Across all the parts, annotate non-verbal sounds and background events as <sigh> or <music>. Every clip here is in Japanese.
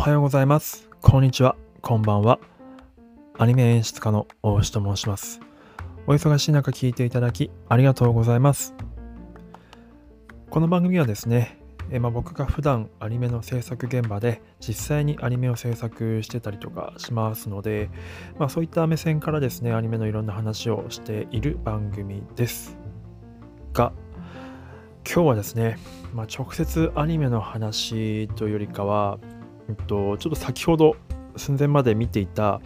おはようございます。こんにちは。こんばんは。アニメ演出家の大牛と申します。お忙しい中聞いていただきありがとうございます。この番組はですね、えまあ、僕が普段アニメの制作現場で実際にアニメを制作してたりとかしますので、まあ、そういった目線からですね、アニメのいろんな話をしている番組です。が、今日はですね、まあ、直接アニメの話というよりかは、えっと、ちょっと先ほど寸前まで見ていた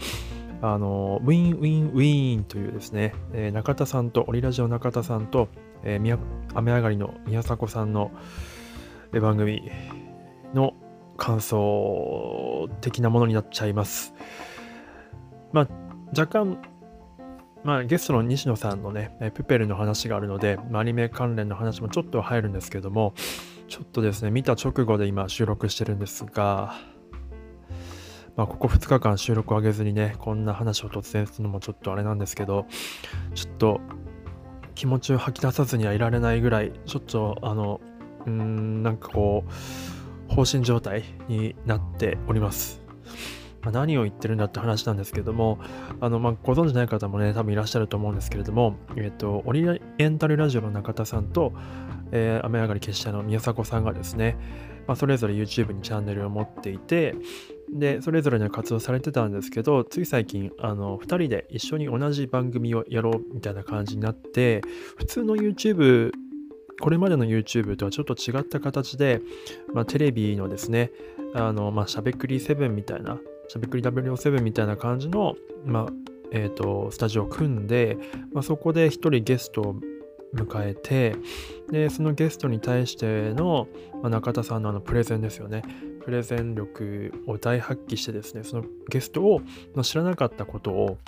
あのウィンウィンウィーンというですね、えー中田さんとオリラジオ中田さんと、えー雨上がりの宮迫さんの番組の感想的なものになっちゃいます。まあ若干まあ、ゲストの西野さんのね、プペルの話があるので、まあアニメ関連の話もちょっと入るんですけども、ちょっとですね、見た直後で今収録してるんですが、まあ、ここ2日間収録を上げずにね、こんな話を突然するのもちょっとあれなんですけど、ちょっと気持ちを吐き出さずにはいられないぐらい、ちょっとあの、うん、なんかこう、放心状態になっております。まあ、何を言ってるんだって話なんですけども、あのまあ、ご存知ない方もね、多分いらっしゃると思うんですけれども、えっ、と、オリエンタルラジオの中田さんと、えー雨上がり決しての宮迫さんがですね、まあ、それぞれ YouTube にチャンネルを持っていて、で、それぞれの活動されてたんですけど、つい最近、あの、2人で一緒に同じ番組をやろうみたいな感じになって、普通の YouTube、これまでの YouTube とはちょっと違った形で、まあ、テレビのですね、あの、まあ、しゃべくり7みたいな、しゃべくり W7 みたいな感じの、まあ、えっ、と、スタジオを組んで、まあ、そこで一人ゲストを迎えて、で、そのゲストに対しての、まあ、中田さんのあのプレゼンですよね。プレゼン力を大発揮してですね、そのゲストをの知らなかったことを、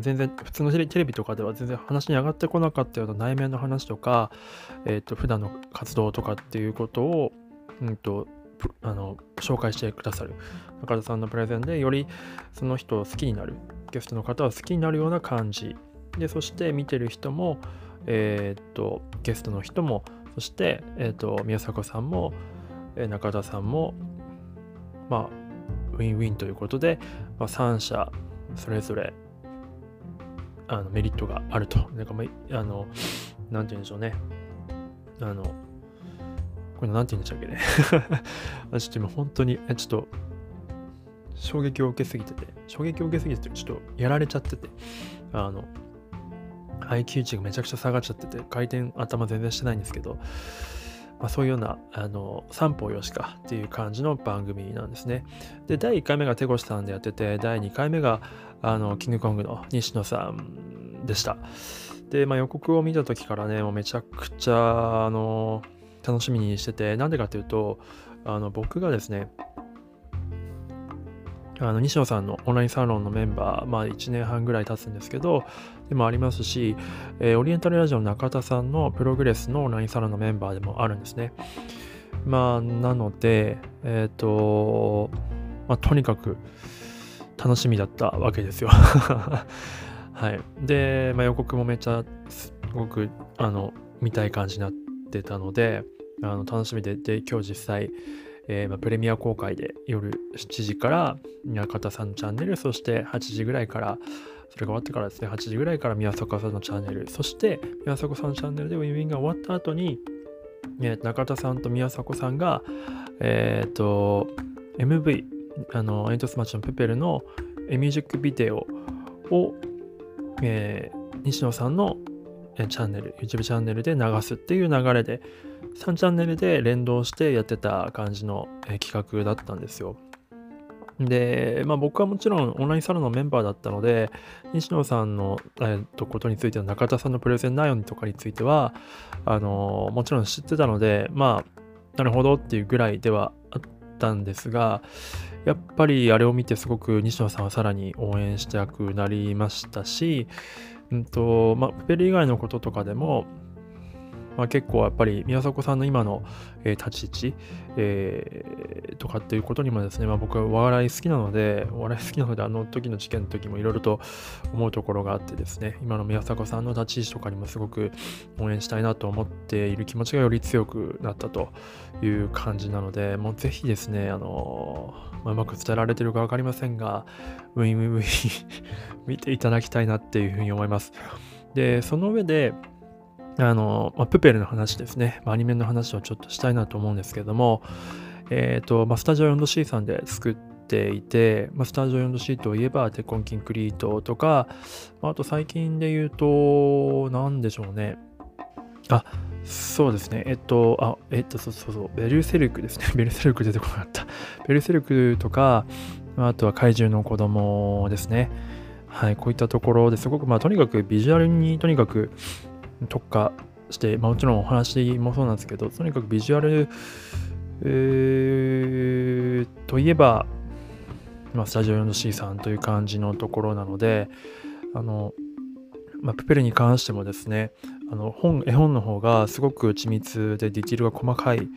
全然普通のテレビとかでは全然話に上がってこなかったような内面の話とか、えっ、と、普段の活動とかっていうことを、うんと、あの紹介してくださる。中田さんのプレゼンでよりその人を好きになる。ゲストの方を好きになるような感じ。でそして見てる人もえーっとゲストの人もそして、えーっと宮迫さんも、え中田さんもまあウィンウィンということで、まあ、3社それぞれあのメリットがあると。なんかまああのなんて言うんでしょうね。あのこれなんて言うんでしたっけね。<laughs> ちょっと今本当にちょっと衝撃を受けすぎてて衝撃を受けすぎててちょっとやられちゃっててあの IQ 値がめちゃくちゃ下がっちゃってて回転頭全然してないんですけど、まあ、そういうようなあの三方よしかっていう感じの番組なんですね。で第1回目が手越さんでやってて第2回目があのキングコングの西野さんでした。で、まあ、予告を見た時からねもうめちゃくちゃあの楽しみにしててなんでかっていうとあの僕がですねあの西野さんのオンラインサロンのメンバー、まあ1年半ぐらい経つんですけど、でもありますし、えーオリエンタルラジオの中田さんのプログレスのオンラインサロンのメンバーでもあるんですね。まあ、なので、えっ、と、まあ、とにかく楽しみだったわけですよ。<laughs> はい。で、まあ、予告もめっちゃすごくあの見たい感じになってたので、あの楽しみで、で、今日実際、えーまあ、プレミア公開で夜7時から中田さんチャンネル、そして8時ぐらいから、それが終わってからですね、8時ぐらいから宮迫さんのチャンネル、そして宮迫さんのチャンネルでウィンウィンが終わった後に、えー中田さんと宮迫さんが、えっ、と、MV、あの、エントスマッチのペペルのミュージックビデオを、えー西野さんのチャンネル、YouTube チャンネルで流すっていう流れで、3チャンネルで連動してやってた感じの、企画だったんですよ。で、まあ、僕はもちろんオンラインサロンのメンバーだったので、西野さんの、えーとことについての中田さんのプレゼン内容とかについては、あのーもちろん知ってたので、まあ、なるほどっていうぐらいではあったんですが、やっぱりあれを見てすごく西野さんはさらに応援したくなりましたし、うんとまあ、プペル以外のこととかでも、まあ、結構やっぱり宮迫さんの今の、えー、立ち位置、えー、とかっていうことにもですね、まあ、僕はお笑い好きなので、お笑い好きなので、あの時の事件の時もいろいろと思うところがあってですね、今の宮迫さんの立ち位置とかにもすごく応援したいなと思っている気持ちがより強くなったという感じなので、もうぜひですね、あのまあ、うまく伝えられてるか分かりませんが、 WinWinWiiin <laughs> 見ていただきたいなっていうふうに思います。で、その上で、あの、まあ、プペルの話ですね、まあ、アニメの話をちょっとしたいなと思うんですけども、えっ、ー、と、まあ、スタジオ 4C さんで作っていて、まあ、スタジオ 4C といえば、鉄コン筋クリートとか、まあ、あと最近で言うと、なんでしょうね。あ、そうですね。えっと、あ、えっと、そうそうそう、ベルセルクですね。<laughs> ベルセルク出てこなかった。ベルセルクとか、あとは怪獣の子供ですね。はい、こういったところですごく、まあ、とにかくビジュアルにとにかく特化して、まあ、もちろんお話もそうなんですけど、とにかくビジュアル、えー、といえば、まあ、スタジオ 4C さんという感じのところなので、あの、まあ、プペルに関してもですね、あの本絵本の方がすごく緻密でディティールが細かい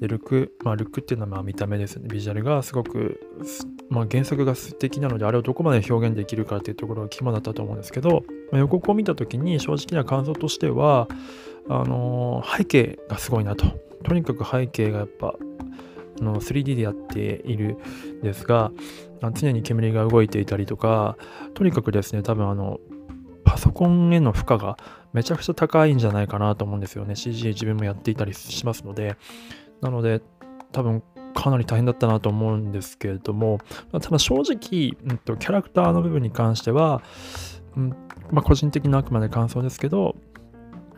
で、ルック、まあ、ルックっていうのはまあ見た目ですね。ビジュアルがすごく、まあ、原作が素敵なので、あれをどこまで表現できるかっていうところが肝だったと思うんですけど、まあ、予告を見たときに正直な感想としては、あのー、背景がすごいなと。とにかく背景がやっぱ、の 3D でやっているんですが、常に煙が動いていたりとか、とにかくですね、多分あの、パソコンへの負荷がめちゃくちゃ高いんじゃないかなと思うんですよね。CG 自分もやっていたりしますので、なので、多分かなり大変だったなと思うんですけれども、ただ正直、うんと、キャラクターの部分に関しては、うんまあ、個人的なあくまで感想ですけど、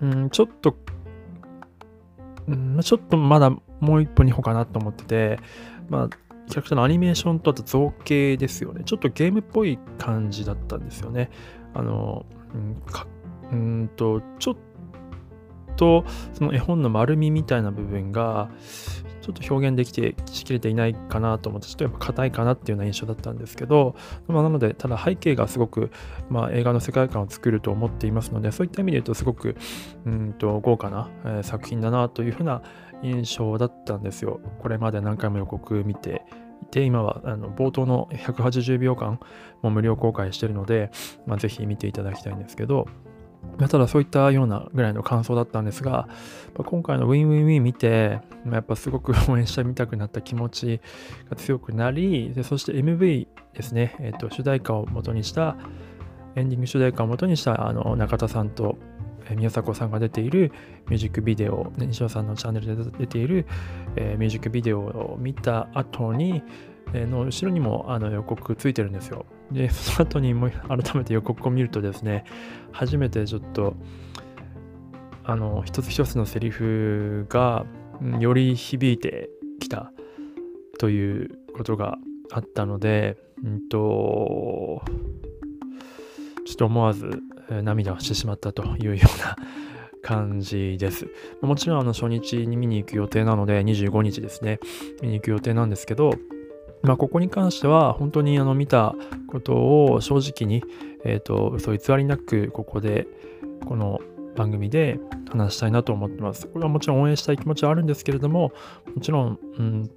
うん、ちょっと、うん、ちょっとまだもう一歩二歩かなと思ってて、まあ、キャラクターのアニメーションとあと造形ですよね。ちょっとゲームっぽい感じだったんですよね。あの、うん、かうんと、ちょっとその絵本の丸みみたいな部分がちょっと表現できてしきれていないかなと思ってちょっとやっぱ硬いかなっていうような印象だったんですけど、まあ、なのでただ背景がすごく、まあ、映画の世界観を作ると思っていますのでそういった意味で言うとすごくうんと豪華な、え、作品だなというふうな印象だったんですよ。これまで何回も予告見ていて今はあの冒頭の180秒間も無料公開してるので、まあ、ぜひ見ていただきたいんですけどまあ、ただそういったようなぐらいの感想だったんですが、今回の WinWinWiiin 見て、やっぱすごく <laughs> 応援してみたくなった気持ちが強くなり、でそして MV ですね、えーと、主題歌を元にした、エンディング主題歌を元にしたあの中田さんと宮迫さんが出ているミュージックビデオ、西尾さんのチャンネルで出ている、えー、ミュージックビデオを見た後に、の後ろにもあの予告ついてるんですよ。で、<laughs> その後にも改めて予告を見るとですね、初めてちょっと、あの、一つ一つのセリフが、より響いてきたということがあったので、うんと、ちょっと思わず涙をしてしまったというような <laughs> 感じです。もちろんあの初日に見に行く予定なので、25日ですね、見に行く予定なんですけど、まあ、ここに関しては本当にあの見たことを正直に、えっ、ー、と、嘘偽りなくここで、この番組で話したいなと思ってます。これはもちろん応援したい気持ちはあるんですけれども、もちろん、うん、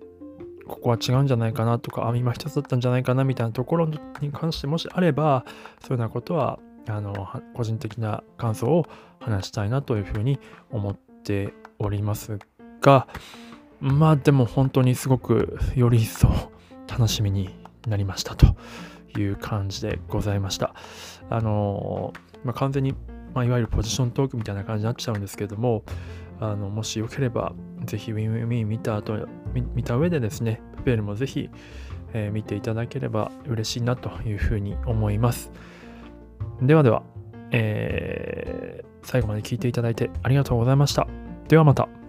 ここは違うんじゃないかなとか、あ、今一つだったんじゃないかなみたいなところに関してもしあれば、そういうようなことは、あの、個人的な感想を話したいなというふうに思っておりますが、まあでも本当にすごくより一層楽しみになりましたという感じでございました。あのまあ、完全に、まあ、いわゆるポジショントークみたいな感じになっちゃうんですけども、あのもしよければ、ぜひ WinWinWiiin 見た後見、見た上でですね、プペルもぜひ、えー、見ていただければ嬉しいなというふうに思います。ではでは、えー、最後まで聞いていただいてありがとうございました。ではまた。